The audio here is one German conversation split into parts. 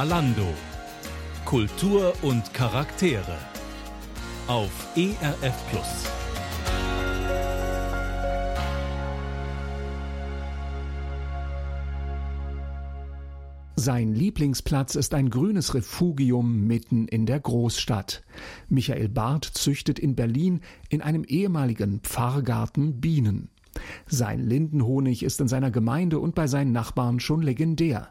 Kalando. Kultur und Charaktere. Auf ERF Plus. Sein Lieblingsplatz ist ein grünes Refugium mitten in der Großstadt. Michael Barth züchtet in Berlin in einem ehemaligen Pfarrgarten Bienen. Sein Lindenhonig ist in seiner Gemeinde und bei seinen Nachbarn schon legendär.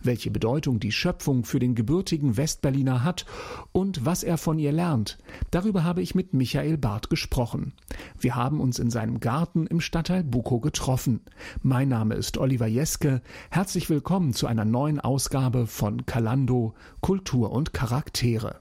Welche Bedeutung die Schöpfung für den gebürtigen Westberliner hat und was er von ihr lernt, darüber habe ich mit Michael Barth gesprochen. Wir haben uns in seinem Garten im Stadtteil Bukow getroffen. Mein Name ist Oliver Jeske. Herzlich willkommen zu einer neuen Ausgabe von Kalando Kultur und Charaktere.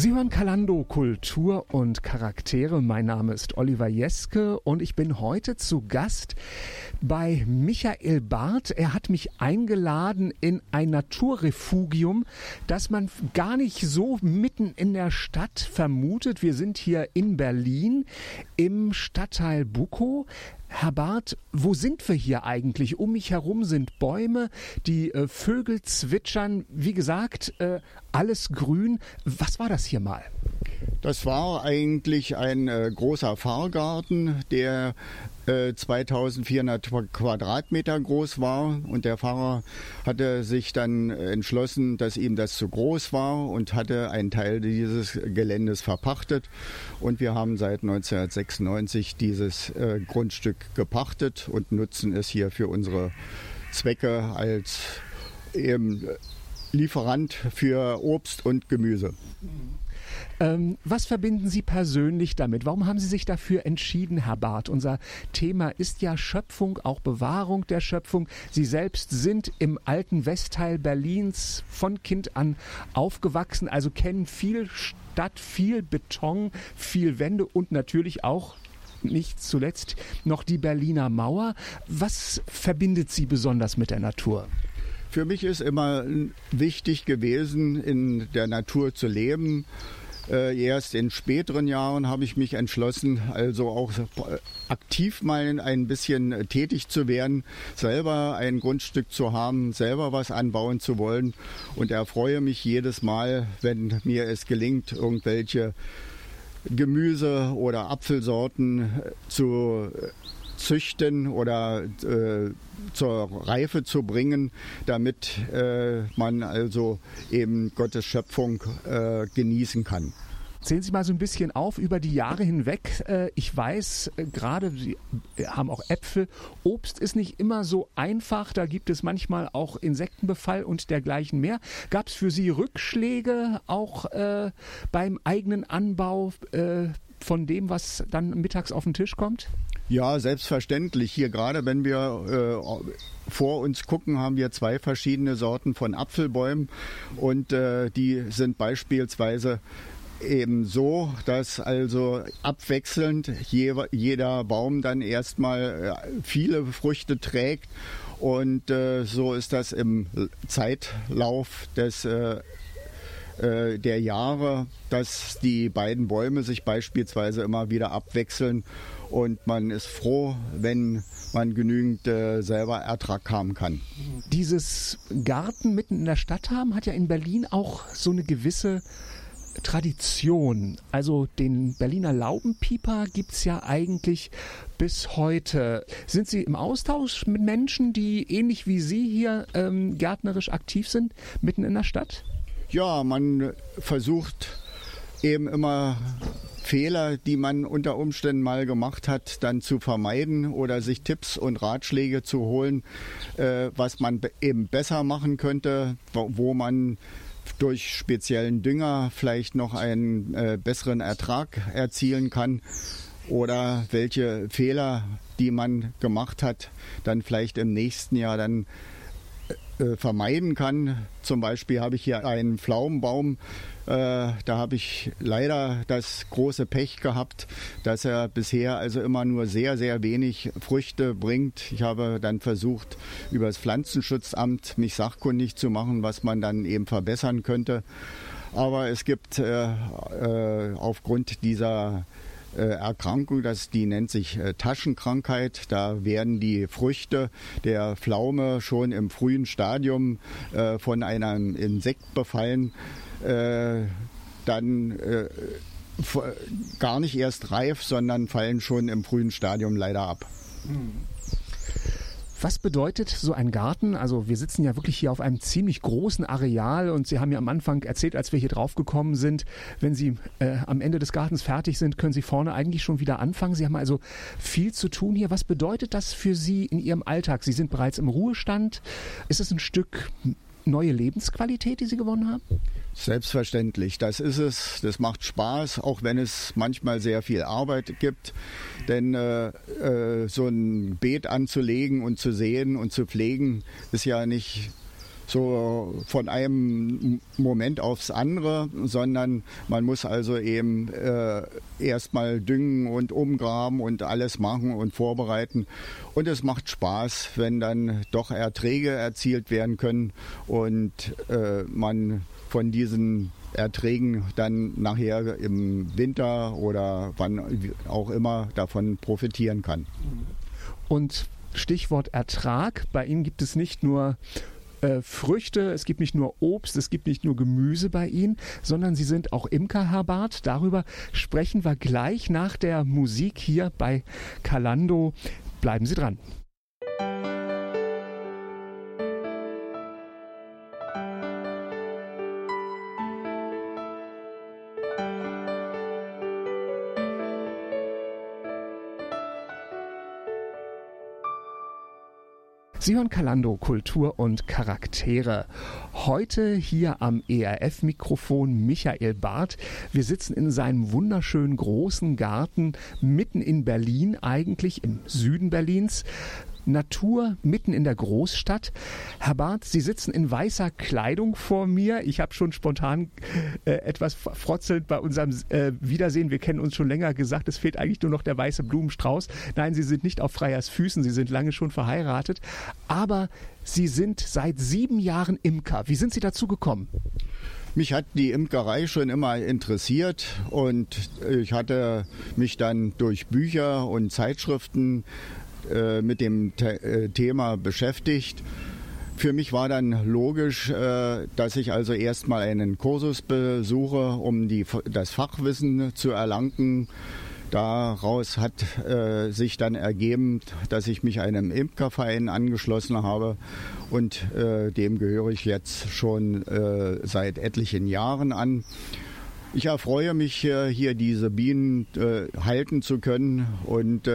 Sie hören Kalando Kultur und Charaktere. Mein Name ist Oliver Jeske und ich bin heute zu Gast bei Michael Barth. Er hat mich eingeladen in ein Naturrefugium, das man gar nicht so mitten in der Stadt vermutet. Wir sind hier in Berlin im Stadtteil Bukow. Herr Barth, wo sind wir hier eigentlich? Um mich herum sind Bäume, die äh, Vögel zwitschern, wie gesagt, äh, alles grün. Was war das hier mal? Das war eigentlich ein äh, großer Fahrgarten, der 2400 äh, Quadratmeter groß war und der Fahrer hatte sich dann entschlossen, dass ihm das zu groß war und hatte einen Teil dieses Geländes verpachtet und wir haben seit 1996 dieses äh, Grundstück gepachtet und nutzen es hier für unsere Zwecke als eben Lieferant für Obst und Gemüse. Mhm. Ähm, was verbinden Sie persönlich damit? Warum haben Sie sich dafür entschieden, Herr Barth? Unser Thema ist ja Schöpfung, auch Bewahrung der Schöpfung. Sie selbst sind im alten Westteil Berlins von Kind an aufgewachsen, also kennen viel Stadt, viel Beton, viel Wände und natürlich auch nicht zuletzt noch die Berliner Mauer. Was verbindet Sie besonders mit der Natur? Für mich ist immer wichtig gewesen, in der Natur zu leben äh, erst in späteren Jahren habe ich mich entschlossen, also auch aktiv mal ein bisschen tätig zu werden, selber ein Grundstück zu haben, selber was anbauen zu wollen. Und erfreue mich jedes Mal, wenn mir es gelingt, irgendwelche Gemüse oder Apfelsorten zu züchten oder äh, zur Reife zu bringen, damit äh, man also eben Gottes Schöpfung äh, genießen kann. Zählen Sie mal so ein bisschen auf über die Jahre hinweg. Äh, ich weiß, äh, gerade Sie haben auch Äpfel. Obst ist nicht immer so einfach. Da gibt es manchmal auch Insektenbefall und dergleichen mehr. Gab es für Sie Rückschläge auch äh, beim eigenen Anbau äh, von dem, was dann mittags auf den Tisch kommt? Ja, selbstverständlich. Hier gerade, wenn wir äh, vor uns gucken, haben wir zwei verschiedene Sorten von Apfelbäumen und äh, die sind beispielsweise eben so, dass also abwechselnd je, jeder Baum dann erstmal äh, viele Früchte trägt und äh, so ist das im Zeitlauf des äh, äh, der Jahre, dass die beiden Bäume sich beispielsweise immer wieder abwechseln und man ist froh, wenn man genügend äh, selber Ertrag haben kann. Dieses Garten mitten in der Stadt haben hat ja in Berlin auch so eine gewisse Tradition. Also den Berliner Laubenpieper gibt es ja eigentlich bis heute. Sind Sie im Austausch mit Menschen, die ähnlich wie Sie hier ähm, gärtnerisch aktiv sind, mitten in der Stadt? Ja, man versucht eben immer Fehler, die man unter Umständen mal gemacht hat, dann zu vermeiden oder sich Tipps und Ratschläge zu holen, äh, was man eben besser machen könnte, wo, man durch speziellen Dünger vielleicht noch einen äh, besseren Ertrag erzielen kann oder welche Fehler, die man gemacht hat, dann vielleicht im nächsten Jahr dann äh, vermeiden kann. Zum Beispiel habe ich hier einen Pflaumenbaum. Äh, da habe ich leider das große Pech gehabt, dass er bisher also immer nur sehr, sehr wenig Früchte bringt. Ich habe dann versucht, über das Pflanzenschutzamt mich sachkundig zu machen, was man dann eben verbessern könnte. Aber es gibt äh, äh, aufgrund dieser Erkrankung, das, die nennt sich äh, Taschenkrankheit. Da werden die Früchte der Pflaume schon im frühen Stadium äh, von einem Insekt befallen. Äh, dann äh, gar nicht erst reif, sondern fallen schon im frühen Stadium leider ab. Hm. Was bedeutet so ein Garten? Also wir sitzen ja wirklich hier auf einem ziemlich großen Areal und Sie haben ja am Anfang erzählt, als wir hier drauf gekommen sind, wenn Sie äh, am Ende des Gartens fertig sind, können Sie vorne eigentlich schon wieder anfangen. Sie haben also viel zu tun hier. Was bedeutet das für Sie in Ihrem Alltag? Sie sind bereits im Ruhestand. Ist es ein Stück neue Lebensqualität, die Sie gewonnen haben? Selbstverständlich, das ist es. Das macht Spaß, auch wenn es manchmal sehr viel Arbeit gibt. Denn äh, äh, so ein Beet anzulegen und zu sehen und zu pflegen ist ja nicht so von einem Moment aufs andere, sondern man muss also eben äh, erstmal düngen und umgraben und alles machen und vorbereiten. Und es macht Spaß, wenn dann doch Erträge erzielt werden können und äh, man von diesen Erträgen dann nachher im Winter oder wann auch immer davon profitieren kann. Und Stichwort Ertrag, bei Ihnen gibt es nicht nur äh, Früchte, es gibt nicht nur Obst, es gibt nicht nur Gemüse bei Ihnen, sondern Sie sind auch Imker, Herr Barth. Darüber sprechen wir gleich nach der Musik hier bei Kalando. Bleiben Sie dran. Sie hören Kalando Kultur und Charaktere. Heute hier am ERF-Mikrofon Michael Barth. Wir sitzen in seinem wunderschönen großen Garten mitten in Berlin, eigentlich im Süden Berlins. Natur mitten in der Großstadt. Herr Barth, Sie sitzen in weißer Kleidung vor mir. Ich habe schon spontan äh, etwas frotzelnd bei unserem äh, Wiedersehen. Wir kennen uns schon länger gesagt, es fehlt eigentlich nur noch der weiße Blumenstrauß. Nein, Sie sind nicht auf Freiers Füßen, Sie sind lange schon verheiratet. Aber Sie sind seit sieben Jahren Imker. Wie sind Sie dazu gekommen? Mich hat die Imkerei schon immer interessiert und ich hatte mich dann durch Bücher und Zeitschriften äh, mit dem The äh, Thema beschäftigt. Für mich war dann logisch, äh, dass ich also erstmal einen Kursus besuche, um die, das Fachwissen zu erlangen. Daraus hat äh, sich dann ergeben, dass ich mich einem Imkerverein angeschlossen habe und äh, dem gehöre ich jetzt schon äh, seit etlichen Jahren an. Ich erfreue mich hier diese Bienen halten zu können und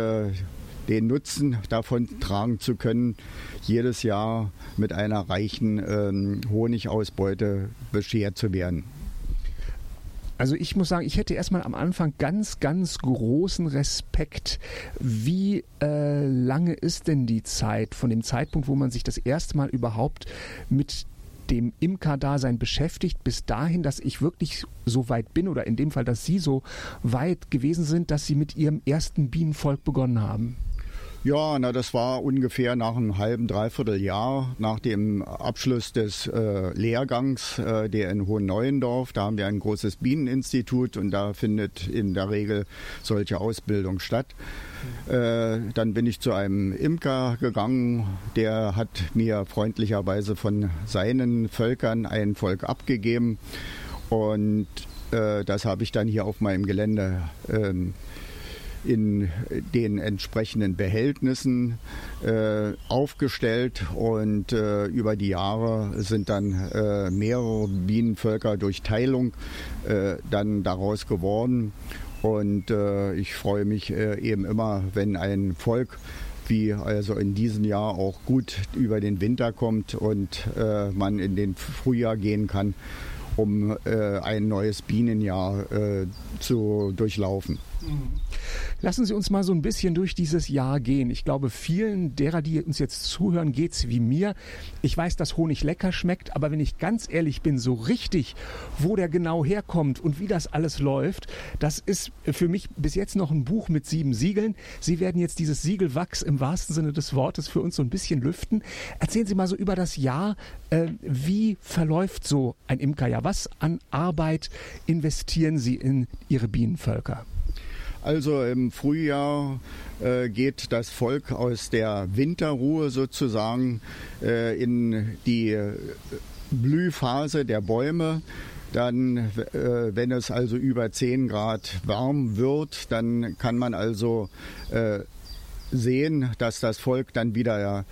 den Nutzen davon tragen zu können, jedes Jahr mit einer reichen ähm, Honigausbeute beschert zu werden. Also ich muss sagen, ich hätte erstmal am Anfang ganz, ganz großen Respekt. Wie äh, lange ist denn die Zeit von dem Zeitpunkt, wo man sich das erste Mal überhaupt mit dem Imkerdasein beschäftigt, bis dahin, dass ich wirklich so weit bin oder in dem Fall, dass Sie so weit gewesen sind, dass Sie mit Ihrem ersten Bienenvolk begonnen haben? Ja, na, das war ungefähr nach einem halben, dreiviertel Jahr nach dem Abschluss des äh, Lehrgangs, äh, der in Hohen Neuendorf. Da haben wir ein großes Bieneninstitut und da findet in der Regel solche Ausbildung statt. Äh, dann bin ich zu einem Imker gegangen, der hat mir freundlicherweise von seinen Völkern ein Volk abgegeben und äh, das habe ich dann hier auf meinem Gelände ähm, in den entsprechenden Behältnissen äh, aufgestellt und äh, über die Jahre sind dann äh, mehrere Bienenvölker durch Teilung äh, dann daraus geworden und äh, ich freue mich äh, eben immer, wenn ein Volk wie also in diesem Jahr auch gut über den Winter kommt und man in den Frühjahr gehen kann um ein neues Bienenjahr zu durchlaufen. Lassen Sie uns mal so ein bisschen durch dieses Jahr gehen. Ich glaube, vielen derer, die uns jetzt zuhören, geht's wie mir. Ich weiß, dass Honig lecker schmeckt, aber wenn ich ganz ehrlich bin, so richtig, wo der genau herkommt und wie das alles läuft, das ist für mich bis jetzt noch ein Buch mit sieben Siegeln. Sie werden jetzt dieses Siegelwachs im wahrsten Sinne des Wortes für uns so ein bisschen lüften. Erzählen Sie mal so über das Jahr, äh, wie verläuft so ein Imkerjahr? Was an Arbeit investieren Sie in Ihre Bienenvölker? Also im Frühjahr äh, geht das Volk aus der Winterruhe sozusagen äh, in die äh, Blühphase der Bäume. Dann, wenn es also über 10 Grad warm wird, dann kann man also sehen, dass das Volk dann wieder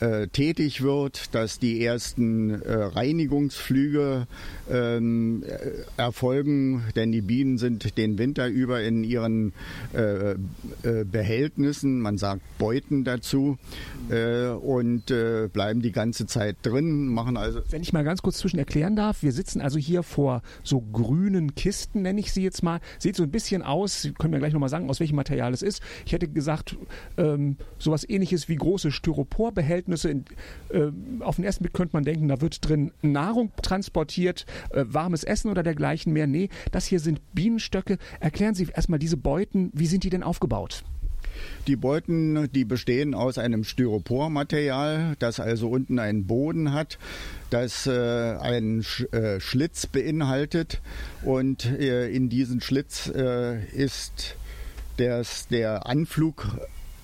äh, tätig wird, dass die ersten äh, Reinigungsflüge ähm, äh, erfolgen, denn die Bienen sind den Winter über in ihren äh, äh, Behältnissen, man sagt Beuten dazu, und bleiben die ganze Zeit drin, machen also. Wenn ich mal ganz kurz zwischen erklären darf, wir sitzen also hier vor so grünen Kisten, nenne ich sie jetzt mal. Sieht so ein bisschen aus, können mir gleich nochmal sagen, aus welchem Material es ist. Ich hätte gesagt, ähm, sowas ähnliches wie große Styroporbehältnisse. In, äh, auf den ersten Blick könnte man denken, da wird drin Nahrung transportiert, äh, warmes Essen oder dergleichen mehr. Nee, das hier sind Bienenstöcke. Erklären Sie erstmal diese Beuten, wie sind die denn aufgebaut? Die Beuten, die bestehen aus einem Styropormaterial, das also unten einen Boden hat, das äh, einen Sch äh, Schlitz beinhaltet und äh, in diesem Schlitz äh, ist der Anflug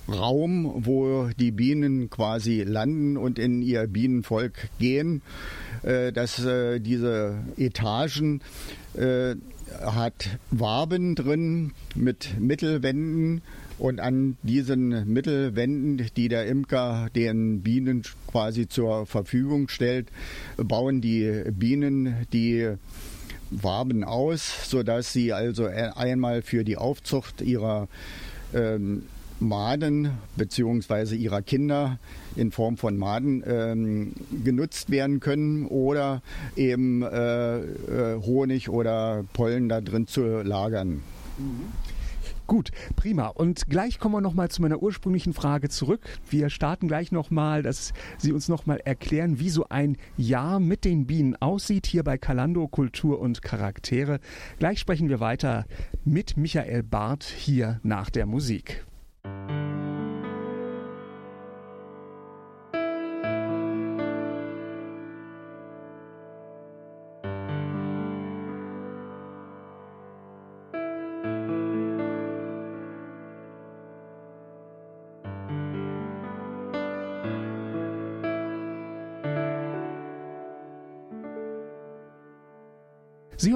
Raum, wo die Bienen quasi landen und in ihr Bienenvolk gehen. Äh, dass äh, diese Etagen äh, hat Waben drin mit Mittelwänden und an diesen Mittelwänden, die der Imker den Bienen quasi zur Verfügung stellt, bauen die Bienen die Waben aus, sodass sie also einmal für die Aufzucht ihrer ähm, Maden bzw. ihrer Kinder in Form von Maden ähm, genutzt werden können oder eben äh, äh, Honig oder Pollen da drin zu lagern. Mhm. Gut, prima. Und gleich kommen wir nochmal zu meiner ursprünglichen Frage zurück. Wir starten gleich nochmal, dass Sie uns nochmal erklären, wie so ein Jahr mit den Bienen aussieht, hier bei Kalando Kultur und Charaktere. Gleich sprechen wir weiter mit Michael Barth hier nach der Musik.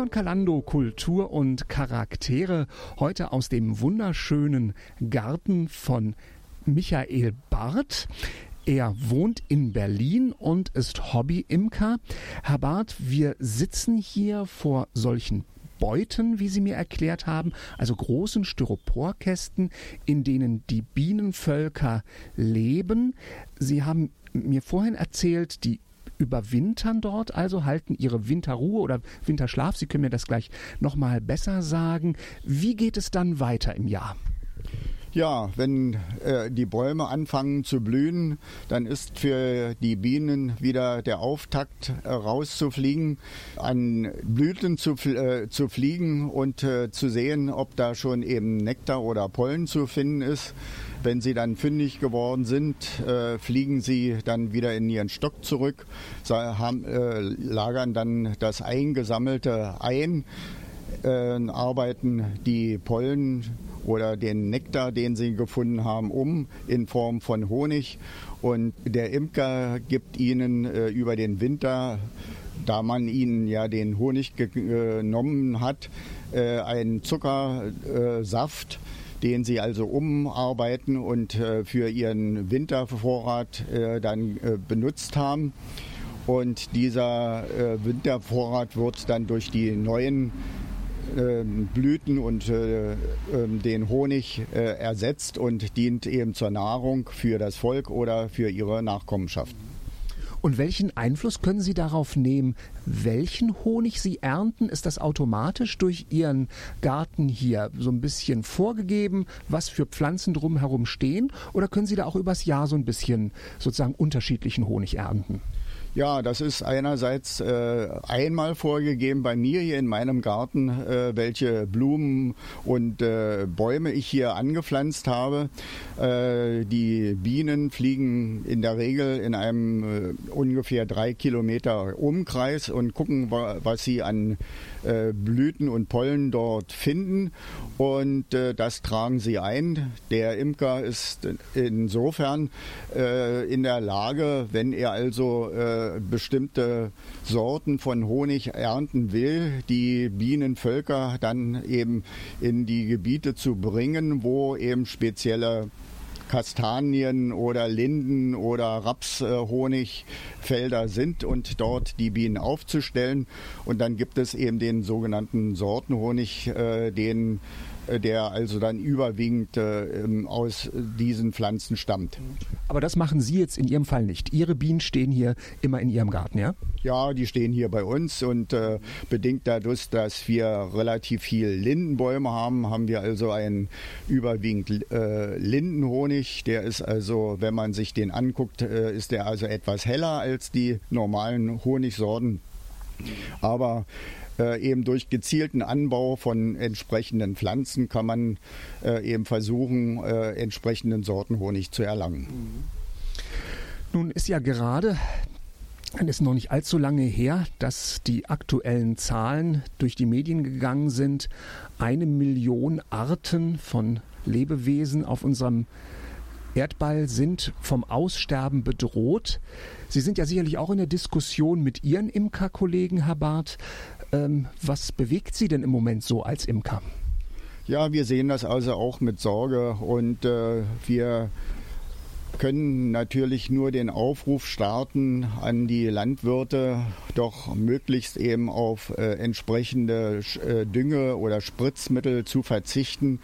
Sion Kalando Kultur und Charaktere heute aus dem wunderschönen Garten von Michael Barth. Er wohnt in Berlin und ist Hobby-Imker. Herr Barth, wir sitzen hier vor solchen Beuten, wie Sie mir erklärt haben, also großen Styroporkästen, in denen die Bienenvölker leben. Sie haben mir vorhin erzählt, die überwintern dort, also halten ihre Winterruhe oder Winterschlaf. Sie können mir das gleich nochmal besser sagen. Wie geht es dann weiter im Jahr? Ja, wenn äh, die Bäume anfangen zu blühen, dann ist für die Bienen wieder der Auftakt äh, rauszufliegen, an Blüten zu, äh, zu fliegen und äh, zu sehen, ob da schon eben Nektar oder Pollen zu finden ist. Wenn sie dann fündig geworden sind, äh, fliegen sie dann wieder in ihren Stock zurück, haben, äh, lagern dann das Eingesammelte ein, arbeiten die Pollen oder den Nektar, den sie gefunden haben, um in Form von Honig. Und der Imker gibt ihnen äh, über den Winter, da man ihnen ja den Honig genommen hat, äh, einen Zuckersaft den sie also umarbeiten und äh, für ihren Wintervorrat äh, dann äh, benutzt haben. Und dieser Wintervorrat wird dann durch die neuen Blüten und ähm, den Honig ersetzt und dient eben zur Nahrung für das Volk oder für ihre Nachkommenschaft. Und welchen Einfluss können Sie darauf nehmen, welchen Honig Sie ernten? Ist das automatisch durch Ihren Garten hier so ein bisschen vorgegeben, was für Pflanzen drumherum stehen? Oder können Sie da auch übers Jahr so ein bisschen sozusagen unterschiedlichen Honig ernten? Ja, das ist einerseits äh, einmal vorgegeben bei mir hier in meinem Garten, äh, welche Blumen und äh, Bäume ich hier angepflanzt habe. Äh, die Bienen fliegen in der Regel in einem äh, ungefähr drei Kilometer Umkreis und gucken, wa was sie an äh, Blüten und Pollen dort finden und äh, das tragen sie ein. Der Imker ist insofern äh, in der Lage, wenn er also bestimmte Sorten von Honig ernten will, die Bienenvölker dann eben in die Gebiete zu bringen, wo eben spezielle Kastanien oder Linden oder Rapshonigfelder sind und dort die Bienen aufzustellen. Und dann gibt es eben den sogenannten Sortenhonig, äh, den der also dann überwiegend äh, aus diesen Pflanzen stammt. Aber das machen Sie jetzt in Ihrem Fall nicht. Ihre Bienen stehen hier immer in Ihrem Garten, ja? Ja, die stehen hier bei uns und äh, bedingt dadurch, dass wir relativ viel Lindenbäume haben, haben wir also einen überwiegend äh, Lindenhonig. Der ist also, wenn man sich den anguckt, äh, ist der also etwas heller als die normalen Honigsorten. Aber äh, eben durch gezielten Anbau von entsprechenden Pflanzen kann man äh, eben versuchen, äh, entsprechenden Sorten Honig zu erlangen. Nun ist ja gerade es ist noch nicht allzu lange her, dass die aktuellen Zahlen durch die Medien gegangen sind. Eine Million Arten von Lebewesen auf unserem Erdball sind vom Aussterben bedroht. Sie sind ja sicherlich auch in der Diskussion mit Ihren Imkerkollegen, Herr Barth. Ähm, was bewegt Sie denn im Moment so als Imker? Ja, wir sehen das also auch mit Sorge und äh, wir können natürlich nur den Aufruf starten an die Landwirte, doch möglichst eben auf äh, entsprechende äh, Dünge oder Spritzmittel zu verzichten.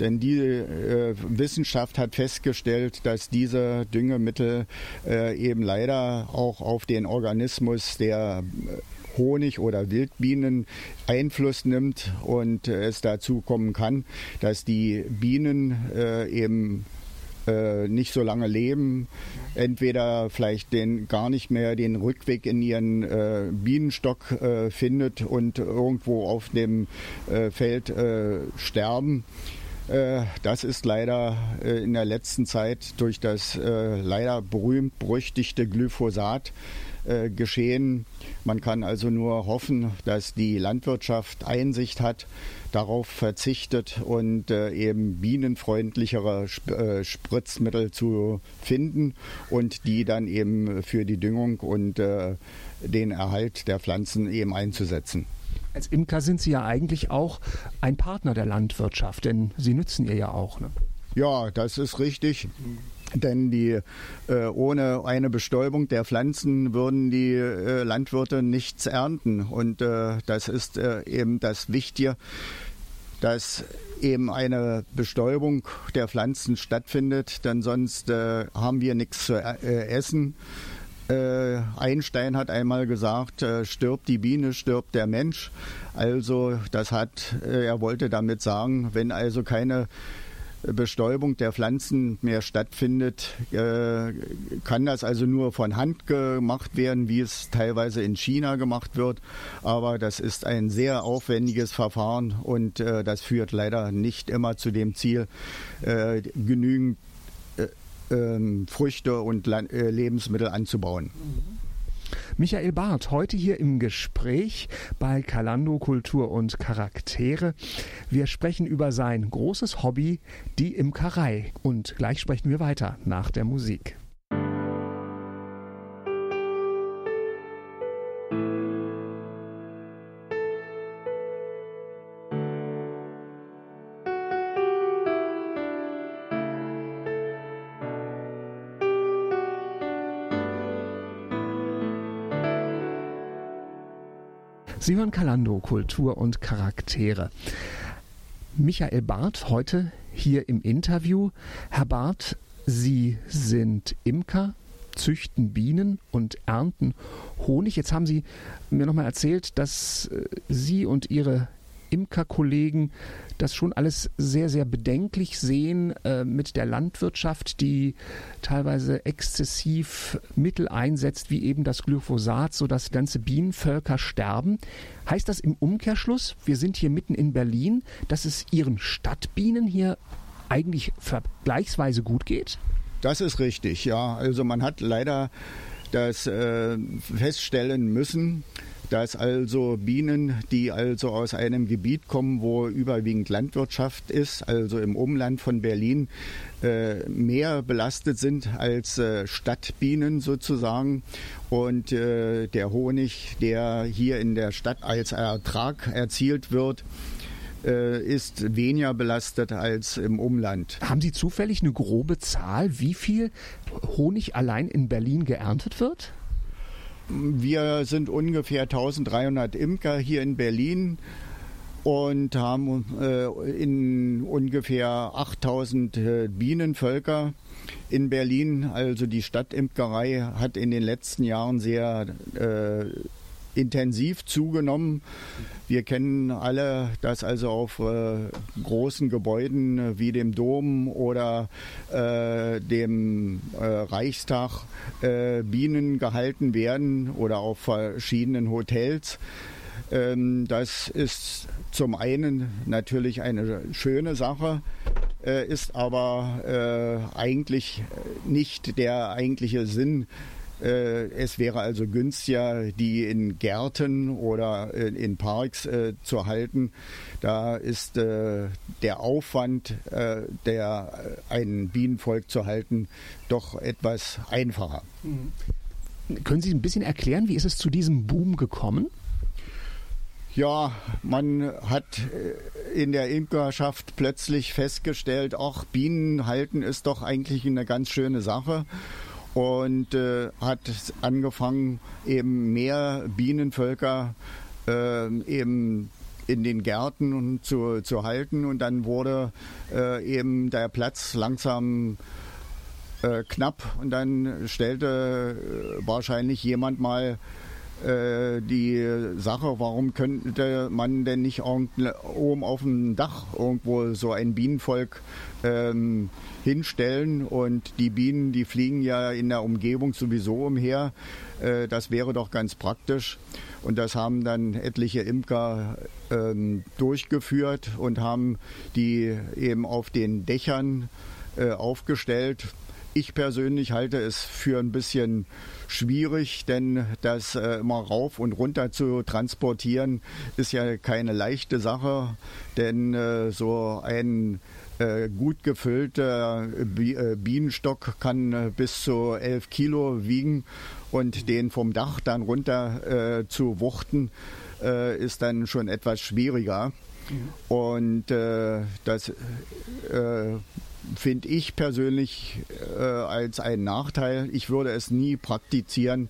Denn die äh, Wissenschaft hat festgestellt, dass diese Düngemittel äh, eben leider auch auf den Organismus der Honig oder Wildbienen Einfluss nimmt und es dazu kommen kann, dass die Bienen äh, eben äh, nicht so lange leben, entweder vielleicht den gar nicht mehr den Rückweg in ihren äh, Bienenstock äh, findet und irgendwo auf dem äh, Feld äh, sterben. Das ist leider in der letzten Zeit durch das leider berühmt-berüchtigte Glyphosat äh, geschehen. Man kann also nur hoffen, dass die Landwirtschaft Einsicht hat, darauf verzichtet und äh, eben bienenfreundlichere Sp äh, Spritzmittel zu finden und die dann eben für die Düngung und äh, den Erhalt der Pflanzen eben einzusetzen. Als Imker sind Sie ja eigentlich auch ein Partner der Landwirtschaft, denn Sie nützen ihr ja auch. Ne? Ja, das ist richtig. Denn die, äh, ohne eine Bestäubung der Pflanzen würden die äh, Landwirte nichts ernten. Und äh, das ist äh, eben das Wichtige, dass eben eine Bestäubung der Pflanzen stattfindet, denn sonst äh, haben wir nichts zu äh, essen. Einstein hat einmal gesagt, stirbt die Biene, stirbt der Mensch. Also das hat, er wollte damit sagen, wenn also keine Bestäubung der Pflanzen mehr stattfindet, äh, kann das also nur von Hand gemacht werden, wie es teilweise in China gemacht wird. Aber das ist ein sehr aufwendiges Verfahren und äh, das führt leider nicht immer zu dem Ziel, äh, genügend ähm, Früchte und Lebensmittel anzubauen. Mhm. Michael Barth, heute hier im Gespräch bei Kalando Kultur und Charaktere. Wir sprechen über sein großes Hobby, die Imkerei. Und gleich sprechen wir weiter nach der Musik. Kultur und Charaktere. Michael Barth heute hier im Interview. Herr Barth, Sie sind Imker, züchten Bienen und ernten Honig. Jetzt haben Sie mir nochmal erzählt, dass äh, Sie und Ihre Imkerkollegen das schon alles sehr, sehr bedenklich sehen äh, mit der Landwirtschaft, die teilweise exzessiv Mittel einsetzt, wie eben das Glyphosat, sodass ganze Bienenvölker sterben. Heißt das im Umkehrschluss, wir sind hier mitten in Berlin, dass es Ihren Stadtbienen hier eigentlich vergleichsweise gut geht? Das ist richtig, ja. Also man hat leider das äh, feststellen müssen, dass also Bienen, die also aus einem Gebiet kommen, wo überwiegend Landwirtschaft ist, also im Umland von Berlin, äh, mehr belastet sind als äh, Stadtbienen sozusagen. Und äh, der Honig, der hier in der Stadt als Ertrag erzielt wird, ist weniger belastet als im Umland. Haben Sie zufällig eine grobe Zahl, wie viel Honig allein in Berlin geerntet wird? Wir sind ungefähr 1300 Imker hier in Berlin und haben äh, in ungefähr 8000 äh, Bienenvölker in Berlin. Also die Stadtimkerei hat in den letzten Jahren sehr äh, intensiv zugenommen. Wir kennen alle, dass also auf äh, großen Gebäuden äh, wie dem Dom oder äh, dem äh, Reichstag äh, Bienen gehalten werden oder auf verschiedenen Hotels. Ähm, das ist zum einen natürlich eine schöne Sache, äh, ist aber eigentlich nicht der eigentliche Sinn es wäre also günstiger, die in Gärten oder äh, in Parks äh, zu halten. Da ist der Aufwand, der ein Bienenvolk zu halten, doch etwas einfacher. Mhm. Können Sie ein bisschen erklären, wie ist es zu diesem Boom gekommen? Ja, man hat in der Imkerschaft plötzlich festgestellt, ach, Bienen halten ist doch eigentlich eine ganz schöne Sache und äh, hat angefangen, eben mehr Bienenvölker äh, eben in den Gärten zu, zu halten. Und dann wurde äh, eben der Platz langsam äh, knapp. Und dann stellte äh, wahrscheinlich jemand mal die Sache, warum könnte man denn nicht oben auf dem Dach irgendwo so ein Bienenvolk ähm, hinstellen und die Bienen, die fliegen ja in der Umgebung sowieso umher. Äh, das wäre doch ganz praktisch. Und das haben dann etliche Imker ähm, durchgeführt und haben die eben auf den Dächern äh, aufgestellt. Ich persönlich halte es für ein bisschen schwierig, denn das äh, immer rauf und runter zu transportieren ist ja keine leichte Sache, denn äh, so ein äh, gut gefüllter äh, Bienenstock kann äh, bis zu 11 Kilo wiegen und den vom Dach dann runter äh, zu wuchten ist dann schon etwas schwieriger. Mhm. Und das finde ich persönlich äh, als einen Nachteil. Ich würde es nie praktizieren.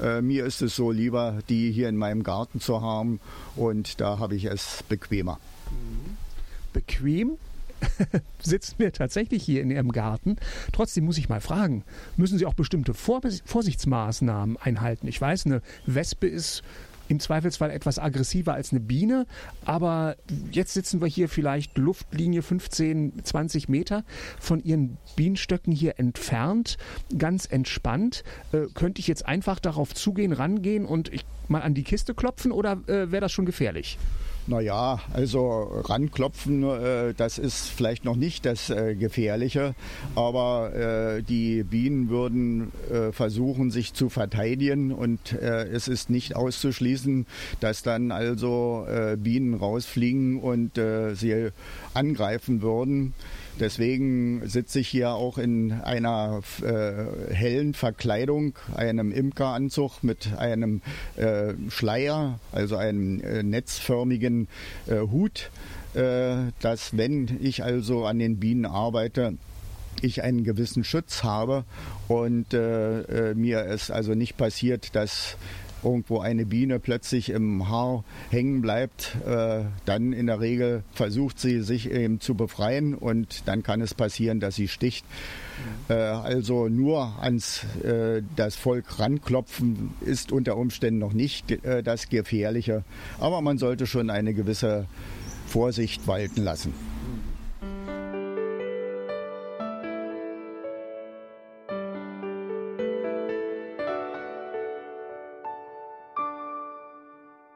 Äh, mir ist es so lieber, die hier in meinem Garten zu haben und da habe ich es bequemer. Bequem sitzt mir tatsächlich hier in Ihrem Garten. Trotzdem muss ich mal fragen, müssen Sie auch bestimmte Vorsichtsmaßnahmen einhalten? Ich weiß, eine Wespe ist im Zweifelsfall etwas aggressiver als eine Biene. Aber jetzt sitzen wir hier vielleicht Luftlinie 15, 20 Meter von ihren Bienenstöcken hier entfernt, ganz entspannt. Äh, könnte ich jetzt einfach darauf zugehen, rangehen und ich mal an die Kiste klopfen oder äh, wäre das schon gefährlich? Naja, also ranklopfen, äh, das ist vielleicht noch nicht das äh, Gefährliche, aber äh, die Bienen würden versuchen, sich zu verteidigen und es ist nicht auszuschließen, dass dann also Bienen rausfliegen und sie angreifen würden. Deswegen sitze ich hier auch in einer äh, hellen Verkleidung, einem Imkeranzug mit einem äh, Schleier, also einem äh, netzförmigen äh, Hut, äh, dass wenn ich also an den Bienen arbeite, ich einen gewissen Schutz habe und äh, mir es also nicht passiert, dass irgendwo eine Biene plötzlich im Haar hängen bleibt, äh, dann in der Regel versucht sie sich eben zu befreien und dann kann es passieren, dass sie sticht. Äh, also nur ans äh, das Volk ranklopfen ist unter Umständen noch nicht äh, das Gefährliche, aber man sollte schon eine gewisse Vorsicht walten lassen.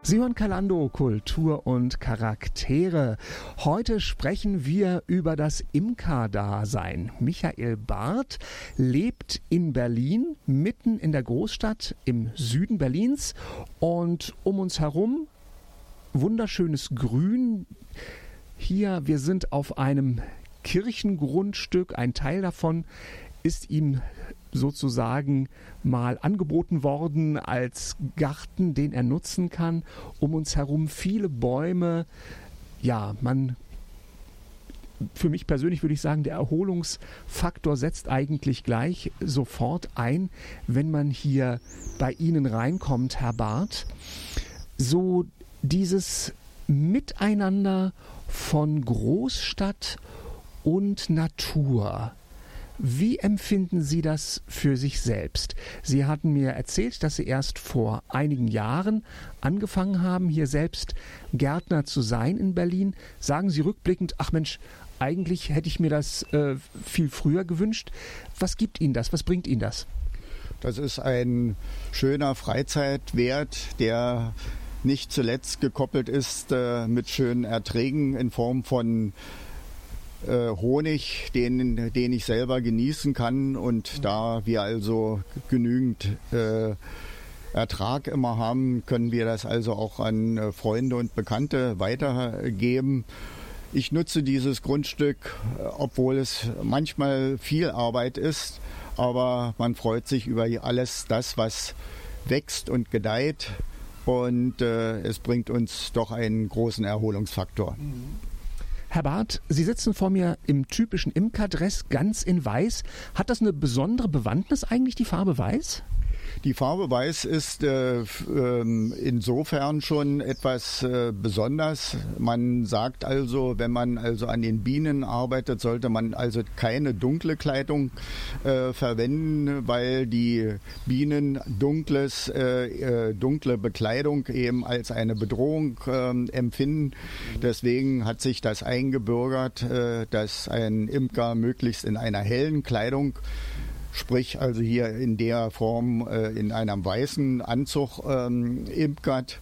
Simon Kalando, Kultur und Charaktere. Heute sprechen wir über das Imker-Dasein. Michael Barth lebt in Berlin, mitten in der Großstadt im Süden Berlins und um uns herum wunderschönes Grün. Hier, wir sind auf einem Kirchengrundstück, ein Teil davon ist ihm sozusagen mal angeboten worden als Garten, den er nutzen kann. Um uns herum viele Bäume. Ja, man für mich persönlich würde ich sagen, der Erholungsfaktor setzt eigentlich gleich sofort ein, wenn man hier bei Ihnen reinkommt, Herr Barth. So dieses Miteinander von Großstadt und Natur. Wie empfinden Sie das für sich selbst? Sie hatten mir erzählt, dass Sie erst vor einigen Jahren angefangen haben, hier selbst Gärtner zu sein in Berlin. Sagen Sie rückblickend, ach Mensch, eigentlich hätte ich mir das äh, viel früher gewünscht. Was gibt Ihnen das? Was bringt Ihnen das? Das ist ein schöner Freizeitwert, der nicht zuletzt gekoppelt ist äh, mit schönen Erträgen in Form von Honig, den, den ich selber genießen kann. Und da wir also genügend äh, Ertrag immer haben, können wir das also auch an äh, Freunde und Bekannte weitergeben. Ich nutze dieses Grundstück, äh, obwohl es manchmal viel Arbeit ist, aber man freut sich über alles das, was wächst und gedeiht und äh, es bringt uns doch einen großen Erholungsfaktor. Mhm. Herr Barth, Sie sitzen vor mir im typischen Imkerdress, ganz in weiß. Hat das eine besondere Bewandtnis eigentlich, die Farbe weiß? Die Farbe Weiß ist äh, ähm, insofern schon etwas äh, besonders. Man sagt also, wenn man also an den Bienen arbeitet, sollte man also keine dunkle Kleidung äh, verwenden, weil die Bienen dunkles, äh, äh, dunkle Bekleidung eben als eine Bedrohung ähm, empfinden. Deswegen hat sich das eingebürgert, äh, dass ein Imker möglichst in einer hellen Kleidung sprich also hier in der Form äh, in einem weißen Anzug ähm, imkert.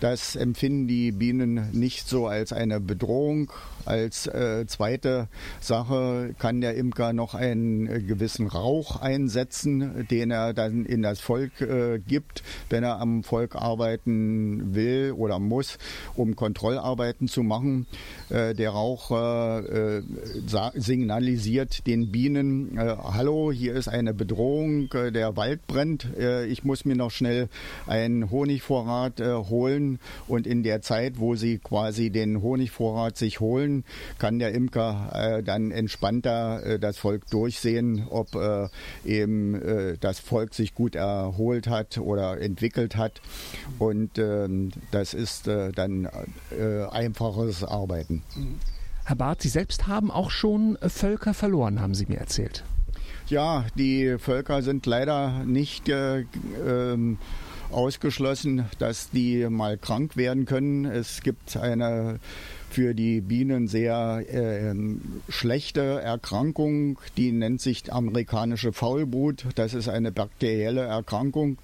Das empfinden die Bienen nicht so als eine Bedrohung, als äh, zweite Sache kann der Imker noch einen äh, gewissen Rauch einsetzen, den er dann in das Volk äh, gibt, wenn er am Volk arbeiten will oder muss, um Kontrollarbeiten zu machen. Äh, der Rauch äh, signalisiert den Bienen, hallo, hier ist eine Bedrohung, der Wald brennt, ich muss mir noch schnell einen Honigvorrat holen und in der Zeit, wo sie quasi den Honigvorrat sich holen, kann der Imker äh, dann entspannter äh, das Volk durchsehen, ob äh, eben äh, das Volk sich gut erholt hat oder entwickelt hat. Und ähm, das ist äh, dann äh, einfaches Arbeiten. Herr Barth, Sie selbst haben auch schon Völker verloren, haben Sie mir erzählt. Ja, die Völker sind leider nicht ähm, ausgeschlossen, dass die mal krank werden können. Es gibt eine für die Bienen sehr äh, schlechte Erkrankung, die nennt sich amerikanische Faulbrut. Das ist eine bakterielle Erkrankung.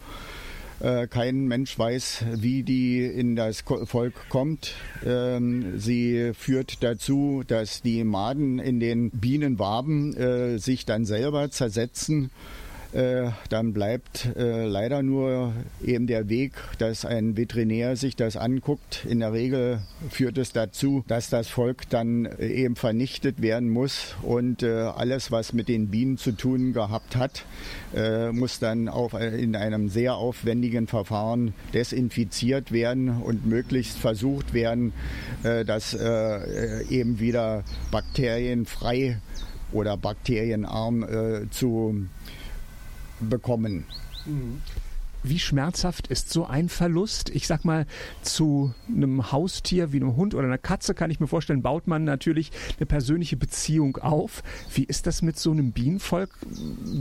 Äh, kein Mensch weiß, wie die in das Volk kommt. Ähm, sie führt dazu, dass die Maden in den Bienenwaben äh, sich dann selber zersetzen äh, dann bleibt äh, leider nur eben der Weg, dass ein Veterinär sich das anguckt. In der Regel führt es dazu, dass das Volk dann äh, eben vernichtet werden muss und äh, alles, was mit den Bienen zu tun gehabt hat, äh, muss dann auf, in einem sehr aufwendigen Verfahren desinfiziert werden und möglichst versucht werden, dass eben wieder bakterienfrei oder bakterienarm zu bekommen. wie schmerzhaft ist so ein Verlust? Ich sag mal, zu einem Haustier wie einem Hund oder einer Katze kann ich mir vorstellen, baut man natürlich eine persönliche Beziehung auf. Wie ist das mit so einem Bienenvolk?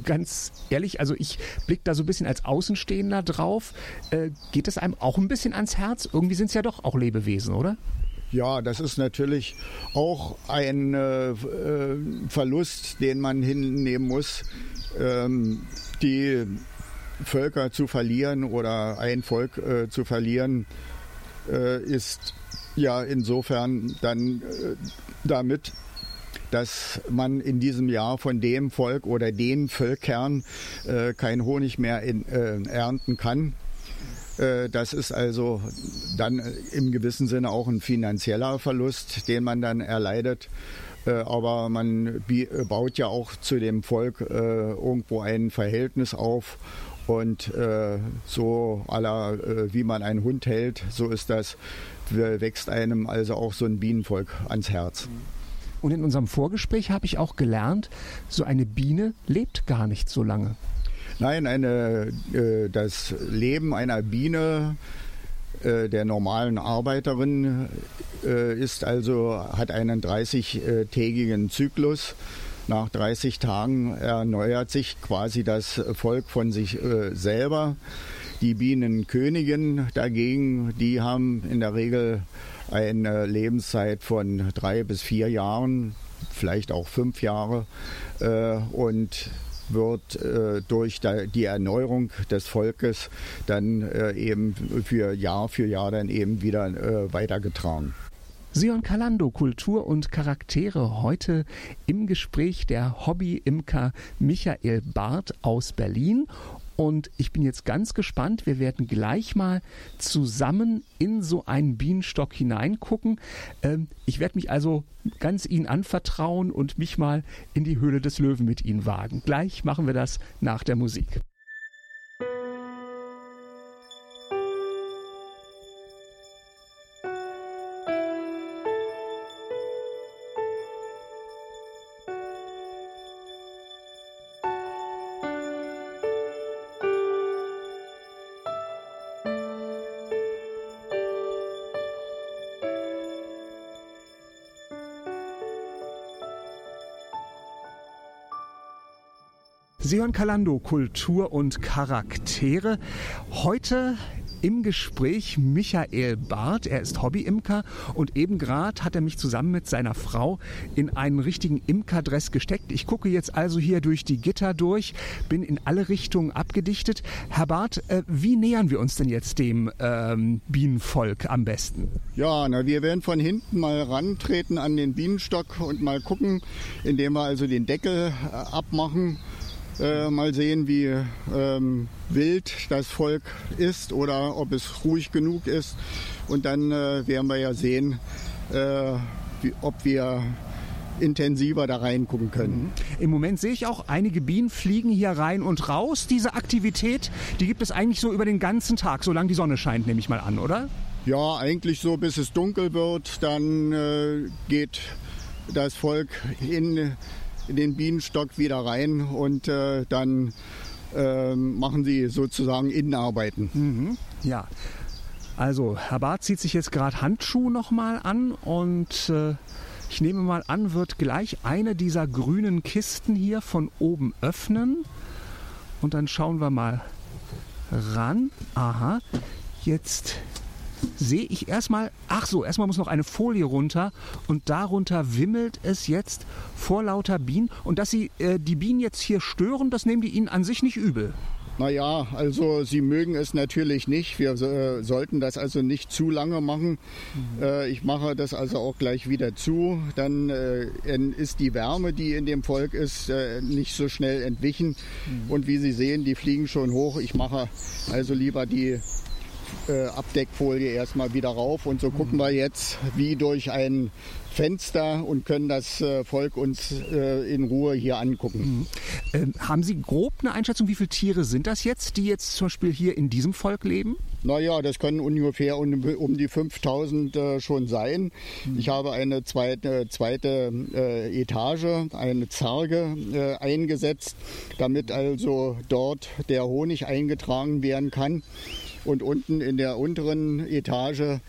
Ganz ehrlich, also ich blicke da so ein bisschen als Außenstehender drauf. Äh, geht es einem auch ein bisschen ans Herz? Irgendwie sind es ja doch auch Lebewesen, oder? Ja, das ist natürlich auch ein äh, äh, Verlust, den man hinnehmen muss. Ähm, die Völker zu verlieren oder ein Volk äh, zu verlieren, äh, ist ja insofern dann äh, damit, dass man in diesem Jahr von dem Volk oder den Völkern äh, kein Honig mehr in, ernten kann. Äh, das ist also dann im gewissen Sinne auch ein finanzieller Verlust, den man dann erleidet. Äh, aber man baut ja auch zu dem Volk äh, irgendwo ein Verhältnis auf. Und so aller, wie man einen Hund hält, so ist das, wächst einem also auch so ein Bienenvolk ans Herz. Und in unserem Vorgespräch habe ich auch gelernt, so eine Biene lebt gar nicht so lange. Nein, eine, äh, das Leben einer Biene äh, der normalen Arbeiterin äh, ist also, hat einen 30-tägigen Zyklus. Nach 30 Tagen erneuert sich quasi das Volk von sich äh, selber. Die Bienenkönigin dagegen, die haben in der Regel eine Lebenszeit von drei bis vier Jahren, vielleicht auch fünf Jahre. Äh, und wird äh, durch die Erneuerung des Volkes dann äh, eben für Jahr für Jahr dann eben wieder äh, weitergetragen. Sion Kalando, Kultur und Charaktere, heute im Gespräch der Hobby-Imker Michael Barth aus Berlin und ich bin jetzt ganz gespannt. Wir werden gleich mal zusammen in so einen Bienenstock hineingucken. Ähm, ich werde mich also ganz Ihnen anvertrauen und mich mal in die Höhle des Löwen mit Ihnen wagen. Gleich machen wir das nach der Musik. Sion Kalando, Kultur und Charaktere. Heute im Gespräch Michael Barth. Er ist Hobbyimker und eben gerade hat er mich zusammen mit seiner Frau in einen richtigen Imkerdress gesteckt. Ich gucke jetzt also hier durch die Gitter durch, bin in alle Richtungen abgedichtet. Herr Barth, äh, wie nähern wir uns denn jetzt dem ähm, Bienenvolk am besten? Ja, na, wir werden von hinten mal rantreten an den Bienenstock und mal gucken, indem wir also den Deckel äh, abmachen äh, mal sehen, wie ähm, wild das Volk ist oder ob es ruhig genug ist. Und dann äh, werden wir ja sehen, äh, wie, ob wir intensiver da reingucken können. Mhm. Im Moment sehe ich auch, einige Bienen fliegen hier rein und raus. Diese Aktivität, die gibt es eigentlich so über den ganzen Tag, solange die Sonne scheint, nehme ich mal an, oder? Ja, eigentlich so, bis es dunkel wird. Dann äh, geht das Volk in in den Bienenstock wieder rein und äh, dann äh, machen sie sozusagen Innenarbeiten. Mhm. Ja. Also, Herr Barth zieht sich jetzt gerade Handschuhe nochmal an und äh, ich nehme mal an, wird gleich eine dieser grünen Kisten hier von oben öffnen. Und dann schauen wir mal ran. Aha, jetzt sehe ich erstmal, ach so, erstmal muss noch eine Folie runter und darunter wimmelt es jetzt vor lauter Bienen. Und dass sie äh, die Bienen jetzt hier stören, das nehmen die ihnen an sich nicht übel. Naja, also sie mögen es natürlich nicht. Wir äh, sollten das also nicht zu lange machen. Mhm. Äh, ich mache das also auch gleich wieder zu. Dann äh, ist die Wärme, die in dem Volk ist, äh, nicht so schnell entwichen. Mhm. Und wie Sie sehen, die fliegen schon hoch. Ich mache also lieber die äh, Abdeckfolie erstmal wieder rauf. Und so gucken wir jetzt wie durch ein Fenster und können das äh, Volk uns äh, in Ruhe hier angucken. Mhm. Ähm, haben Sie grob eine Einschätzung, wie viele Tiere sind das jetzt, die jetzt zum Beispiel hier in diesem Volk leben? Naja, das können ungefähr um, um die 5000 äh, schon sein. Mhm. Ich habe eine zweite, zweite äh, Etage, eine Zarge äh, eingesetzt, damit also dort der Honig eingetragen werden kann. Und unten in der unteren Etage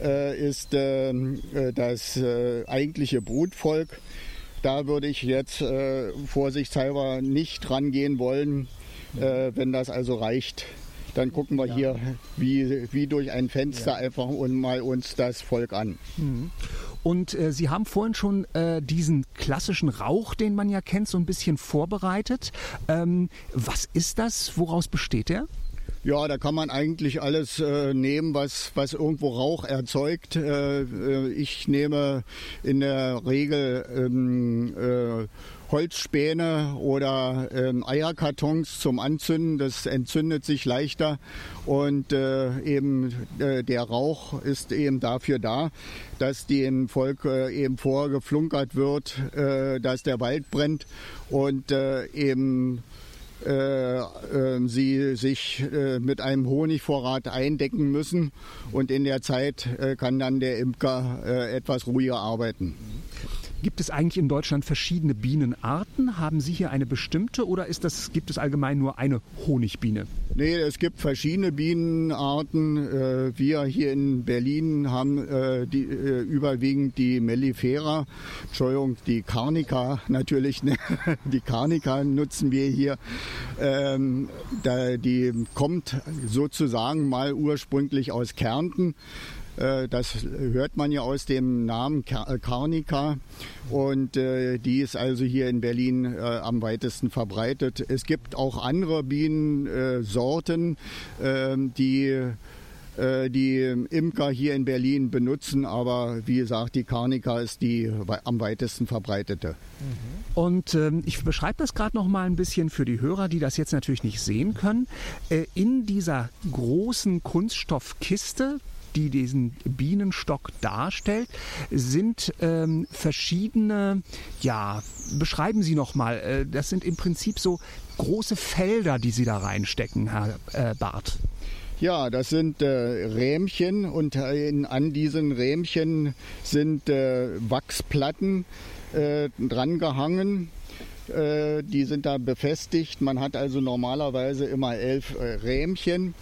äh, ist ähm, äh, das äh, eigentliche Brutvolk. Da würde ich jetzt äh, vorsichtshalber nicht rangehen wollen, äh, wenn das also reicht. Dann gucken wir ja. hier wie, wie durch ein Fenster ja. einfach und mal uns das Volk an. Mhm. Und äh, Sie haben vorhin schon äh, diesen klassischen Rauch, den man ja kennt, so ein bisschen vorbereitet. Ähm, was ist das? Woraus besteht der? Ja, da kann man eigentlich alles äh, nehmen, was, was irgendwo Rauch erzeugt. Äh, äh ich nehme in der Regel ähm, äh, Holzspäne oder ähm, Eierkartons zum Anzünden. Das entzündet sich leichter und äh, eben äh, der Rauch ist eben dafür da, dass dem Volk eben vorgeflunkert wird, dass der Wald brennt und eben sie sich äh, mit einem Honigvorrat eindecken müssen und in der Zeit äh, kann dann der Imker äh, etwas ruhiger arbeiten. Gibt es eigentlich in Deutschland verschiedene Bienenarten? Haben Sie hier eine bestimmte oder ist das, gibt es allgemein nur eine Honigbiene? Nee, es gibt verschiedene Bienenarten. Äh, wir hier in Berlin haben äh, die, äh, überwiegend die Mellifera, Entschuldigung, die Carnica natürlich. Ne? Die Carnica nutzen wir hier. Ähm, die kommt sozusagen mal ursprünglich aus Kärnten. Äh, das hört man ja aus dem Namen Carnica äh, und äh, die ist also hier in Berlin am weitesten verbreitet. Es gibt auch andere Bienensorten, ähm, die die Imker hier in Berlin benutzen, aber wie gesagt, die Carnica ist die am weitesten verbreitete. Und ähm, ich beschreibe das gerade noch mal ein bisschen für die Hörer, die das jetzt natürlich nicht sehen können. Äh, in dieser großen Kunststoffkiste, die diesen Bienenstock darstellt, sind ähm, verschiedene, ja, beschreiben Sie noch mal, äh, das sind im Prinzip so große Felder, die Sie da reinstecken, Herr äh, Barth. Ja, das sind äh, Rähmchen und in, an diesen Rähmchen sind äh, Wachsplatten äh, drangehangen äh, die sind da befestigt. Man hat also normalerweise immer elf äh, Rähmchen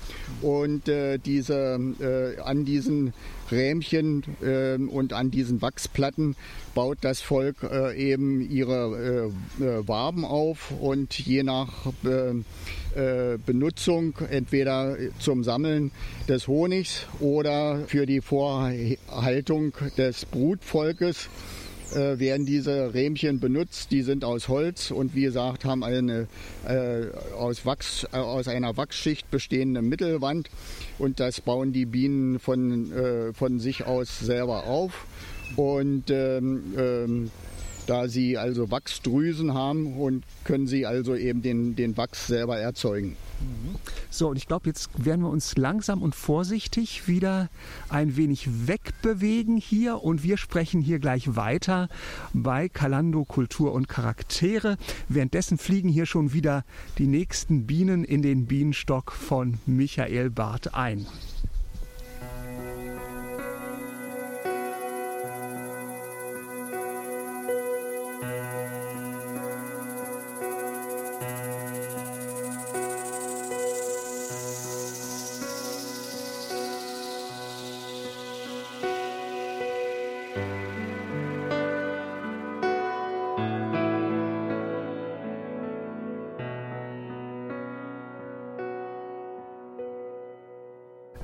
und äh, diese, äh, an diesen Rähmchen äh, und an diesen Wachsplatten baut das Volk äh, eben ihre Waben auf und je nach Benutzung entweder zum Sammeln des Honigs oder für die Vorhaltung des Brutvolkes äh, werden diese Rähmchen benutzt. Die sind aus Holz und wie gesagt haben eine äh, aus, Wachs, äh, aus einer Wachsschicht bestehende Mittelwand und das bauen die Bienen von, äh, von sich aus selber auf. Und ähm, ähm, da sie also Wachsdrüsen haben und können sie also eben den, den Wachs selber erzeugen. So, und ich glaube, jetzt werden wir uns langsam und vorsichtig wieder ein wenig wegbewegen hier und wir sprechen hier gleich weiter bei Kalando Kultur und Charaktere. Währenddessen fliegen hier schon wieder die nächsten Bienen in den Bienenstock von Michael Barth ein.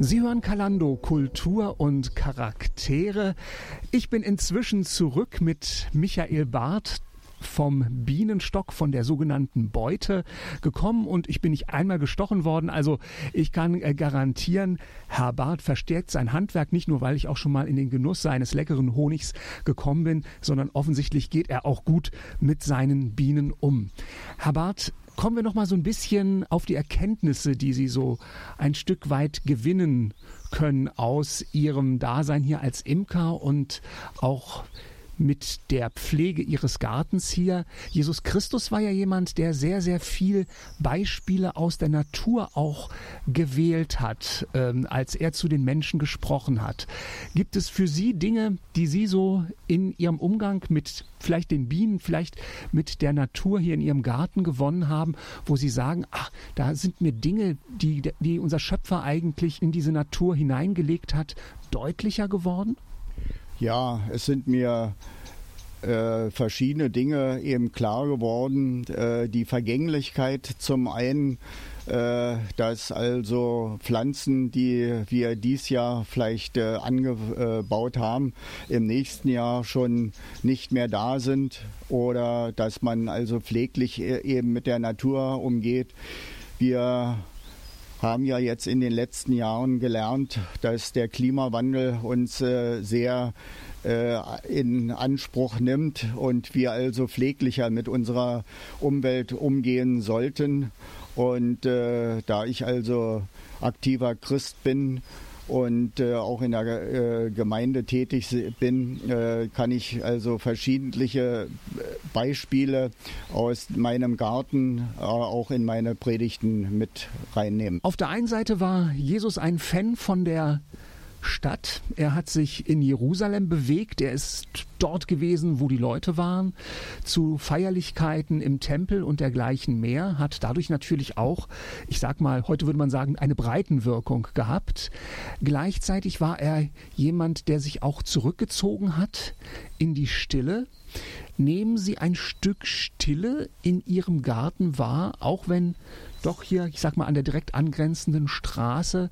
Sie hören Kalando Kultur und Charaktere. Ich bin inzwischen zurück mit Michael Barth vom Bienenstock, von der sogenannten Beute gekommen und ich bin nicht einmal gestochen worden. Also ich kann äh, garantieren, Herr Barth verstärkt sein Handwerk nicht nur, weil ich auch schon mal in den Genuss seines leckeren Honigs gekommen bin, sondern offensichtlich geht er auch gut mit seinen Bienen um. Herr Barth, kommen wir noch mal so ein bisschen auf die Erkenntnisse, die Sie so ein Stück weit gewinnen können aus Ihrem Dasein hier als Imker und auch mit der Pflege ihres Gartens hier. Jesus Christus war ja jemand, der sehr, sehr viel Beispiele aus der Natur auch gewählt hat, ähm, als er zu den Menschen gesprochen hat. Gibt es für Sie Dinge, die Sie so in Ihrem Umgang mit vielleicht den Bienen, vielleicht mit der Natur hier in Ihrem Garten gewonnen haben, wo Sie sagen, ach, da sind mir Dinge, die, die unser Schöpfer eigentlich in diese Natur hineingelegt hat, deutlicher geworden? Ja, es sind mir äh, verschiedene Dinge eben klar geworden. Äh, die Vergänglichkeit zum einen, äh, dass also Pflanzen, die wir dies Jahr vielleicht äh, angebaut haben, im nächsten Jahr schon nicht mehr da sind oder dass man also pfleglich e-, eben mit der Natur umgeht. Wir haben ja jetzt in den letzten Jahren gelernt, dass der Klimawandel uns äh, sehr äh, in Anspruch nimmt und wir also pfleglicher mit unserer Umwelt umgehen sollten. Und äh, da ich also aktiver Christ bin, und äh, auch in der äh, Gemeinde tätig bin, äh, kann ich also verschiedentliche Beispiele aus meinem Garten äh, auch in meine Predigten mit reinnehmen. Auf der einen Seite war Jesus ein Fan von der Stadt. Er hat sich in Jerusalem bewegt. Er ist dort gewesen, wo die Leute waren, zu Feierlichkeiten im Tempel und dergleichen mehr. Hat dadurch natürlich auch, ich sag mal, heute würde man sagen, eine Breitenwirkung gehabt. Gleichzeitig war er jemand, der sich auch zurückgezogen hat in die Stille. Nehmen Sie ein Stück Stille in Ihrem Garten wahr, auch wenn doch hier, ich sag mal, an der direkt angrenzenden Straße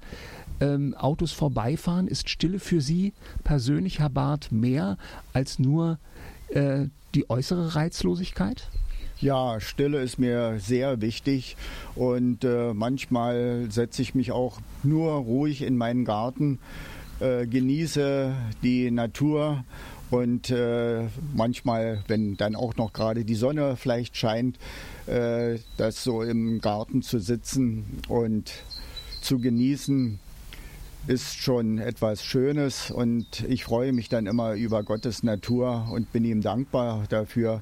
ähm, Autos vorbeifahren? Ist Stille für Sie persönlich, Herr Barth, mehr als nur äh, die äußere Reizlosigkeit? Ja, Stille ist mir sehr wichtig und äh, manchmal setze ich mich auch nur ruhig in meinen Garten, äh, genieße die Natur und äh, manchmal, wenn dann auch noch gerade die Sonne vielleicht scheint, äh, das so im Garten zu sitzen und zu genießen, ist schon etwas Schönes und ich freue mich dann immer über Gottes Natur und bin ihm dankbar dafür,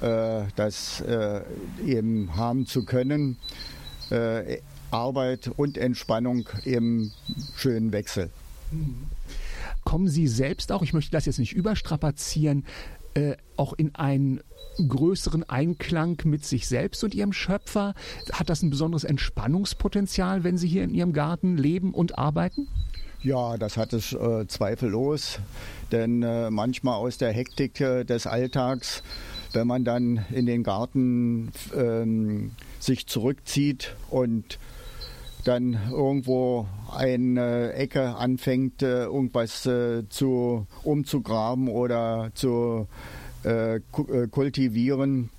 äh, das äh, eben haben zu können. Äh, Arbeit und Entspannung im schönen Wechsel. Kommen Sie selbst auch, ich möchte das jetzt nicht überstrapazieren, äh, auch in einen größeren Einklang mit sich selbst und ihrem Schöpfer? Hat das ein besonderes Entspannungspotenzial, wenn Sie hier in Ihrem Garten leben und arbeiten? Ja, das hat es äh, zweifellos, denn äh, manchmal aus der Hektik äh, des Alltags, wenn man dann in den Garten ähm, sich zurückzieht und dann irgendwo eine Ecke anfängt, äh, irgendwas äh, zu umzugraben oder zu äh, kultivieren,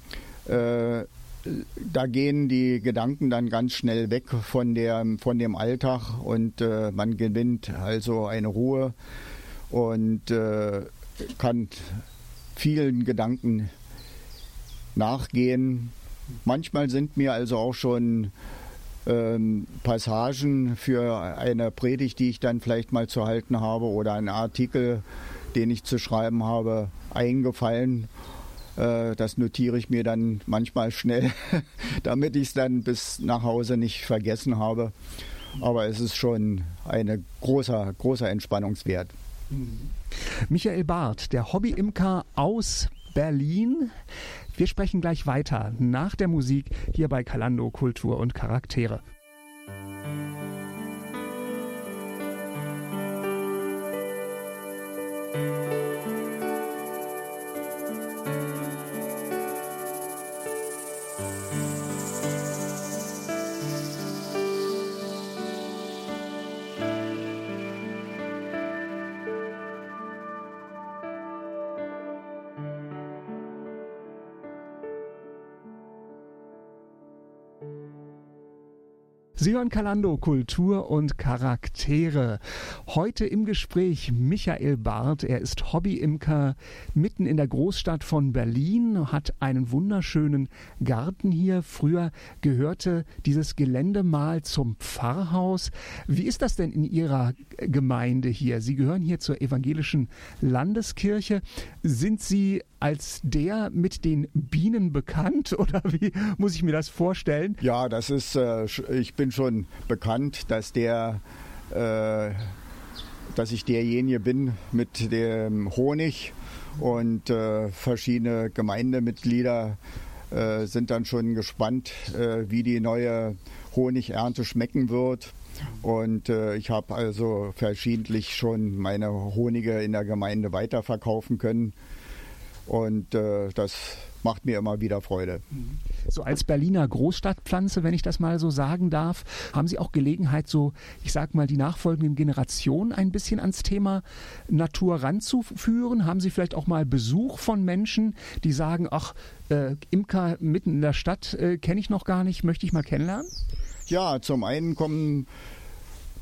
da gehen die Gedanken dann ganz schnell weg von, der, von dem Alltag und äh, man gewinnt also eine Ruhe und äh, kann vielen Gedanken nachgehen. Manchmal sind mir also auch schon ähm, Passagen für eine Predigt, die ich dann vielleicht mal zu halten habe oder einen Artikel, den ich zu schreiben habe, eingefallen äh, das notiere ich mir dann manchmal schnell, damit ich es dann bis nach Hause nicht vergessen habe. Aber es ist schon ein großer, großer Entspannungswert. Michael Barth, der Hobby-Imker aus Berlin. Wir sprechen gleich weiter nach der Musik hier bei Kalando Kultur und Charaktere. Hören Kalando Kultur und Charaktere. Heute im Gespräch Michael Barth. Er ist Hobbyimker mitten in der Großstadt von Berlin, hat einen wunderschönen Garten hier. Früher gehörte dieses Gelände mal zum Pfarrhaus. Wie ist das denn in Ihrer Gemeinde hier? Sie gehören hier zur evangelischen Landeskirche. Sind Sie als der mit den Bienen bekannt oder wie muss ich mir das vorstellen? Ja, das ist, äh, ich bin schon bekannt, dass der, äh, dass ich derjenige bin mit dem Honig und äh, verschiedene Gemeindemitglieder äh, sind dann schon gespannt, äh, wie die neue Honigernte schmecken wird. Und äh, ich habe also verschiedentlich schon meine Honige in der Gemeinde weiterverkaufen können. Und äh, das macht mir immer wieder Freude. So als Berliner Großstadtpflanze, wenn ich das mal so sagen darf, haben Sie auch Gelegenheit, so, ich sag mal, die nachfolgenden Generationen ein bisschen ans Thema Natur ranzuführen? Haben Sie vielleicht auch mal Besuch von Menschen, die sagen, ach, äh, Imker mitten in der Stadt äh, kenne ich noch gar nicht, möchte ich mal kennenlernen? Ja, zum einen kommen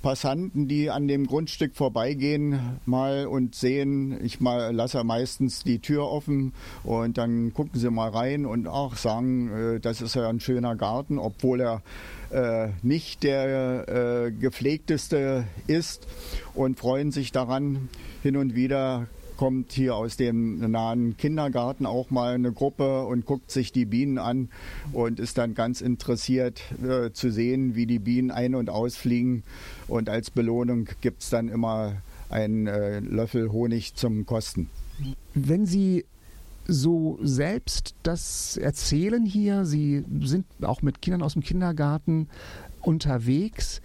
Passanten, die an dem Grundstück vorbeigehen, mal und sehen, ich mal lasse meistens die Tür offen und dann gucken sie mal rein und auch sagen, äh, das ist ja ein schöner Garten, obwohl er äh, nicht der äh, gepflegteste ist und freuen sich daran. Hin und wieder kommt hier aus dem nahen Kindergarten auch mal eine Gruppe und guckt sich die Bienen an und ist dann ganz interessiert äh, zu sehen, wie die Bienen ein- und ausfliegen. Und als Belohnung gibt es dann immer einen äh, Löffel Honig zum Kosten. Wenn Sie so selbst das erzählen hier, Sie sind auch mit Kindern aus dem Kindergarten unterwegs.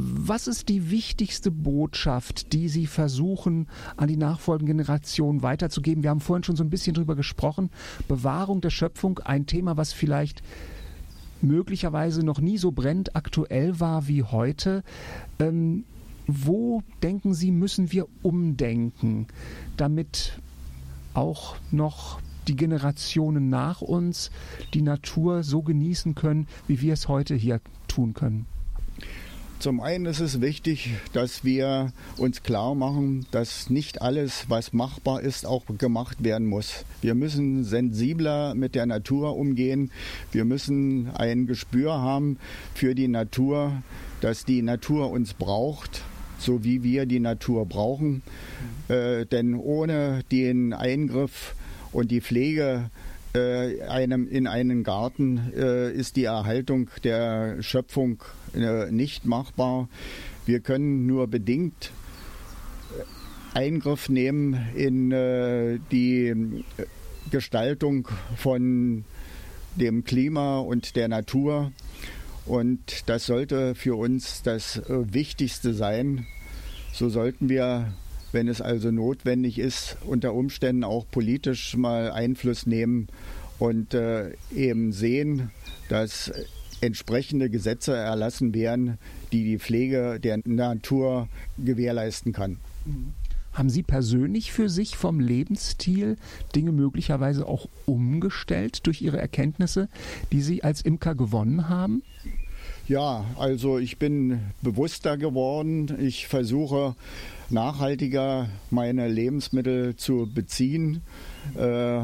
Was ist die wichtigste Botschaft, die Sie versuchen, an die nachfolgende Generation weiterzugeben? Wir haben vorhin schon so ein bisschen drüber gesprochen. Bewahrung der Schöpfung, ein Thema, was vielleicht möglicherweise noch nie so brennend aktuell war wie heute. Ähm, wo denken Sie, müssen wir umdenken, damit auch noch die Generationen nach uns die Natur so genießen können, wie wir es heute hier tun können? Zum einen ist es wichtig, dass wir uns klar machen, dass nicht alles, was machbar ist, auch gemacht werden muss. Wir müssen sensibler mit der Natur umgehen. Wir müssen ein Gespür haben für die Natur, dass die Natur uns braucht, so wie wir die Natur brauchen. Äh, denn ohne den Eingriff und die Pflege äh, einem, in einem Garten äh, ist die Erhaltung der Schöpfung äh, nicht machbar. Wir können nur bedingt äh, Eingriff nehmen in äh, die äh, Gestaltung von dem Klima und der Natur. Und das sollte für uns das Wichtigste sein. So sollten wir wenn es also notwendig ist, unter Umständen auch politisch mal Einfluss nehmen und äh, eben sehen, dass entsprechende Gesetze erlassen werden, die die Pflege der Natur gewährleisten kann. Haben Sie persönlich für sich vom Lebensstil Dinge möglicherweise auch umgestellt durch Ihre Erkenntnisse, die Sie als Imker gewonnen haben? Ja, also ich bin bewusster geworden. Ich versuche nachhaltiger meine Lebensmittel zu beziehen. Äh,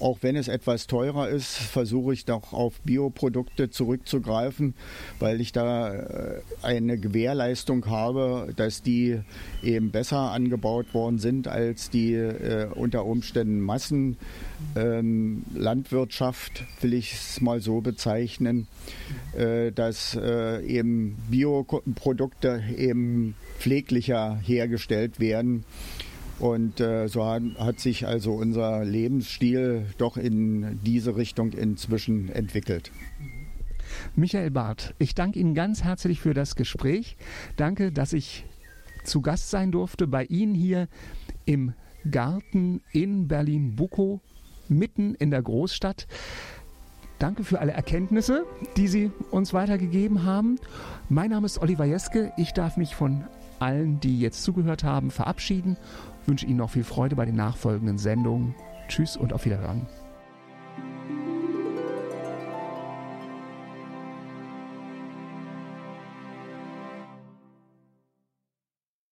auch wenn es etwas teurer ist, versuche ich doch auf Bioprodukte zurückzugreifen, weil ich da äh, eine Gewährleistung habe, dass die eben besser angebaut worden sind als die äh, unter Umständen Massenlandwirtschaft, ähm, will ich es mal so bezeichnen, äh, dass äh, eben Bioprodukte eben pfleglicher hergestellt werden. Und äh, so hat, sich also unser Lebensstil doch in diese Richtung inzwischen entwickelt. Michael Barth, ich danke Ihnen ganz herzlich für das Gespräch. Danke, dass ich zu Gast sein durfte bei Ihnen hier im Garten in Berlin-Bukow, mitten in der Großstadt. Danke für alle Erkenntnisse, die Sie uns weitergegeben haben. Mein Name ist Oliver Jeske. Ich darf mich von allen, die jetzt zugehört haben, verabschieden wünsche Ihnen noch viel Freude bei den nachfolgenden Sendungen. Tschüss und auf Wiederhören.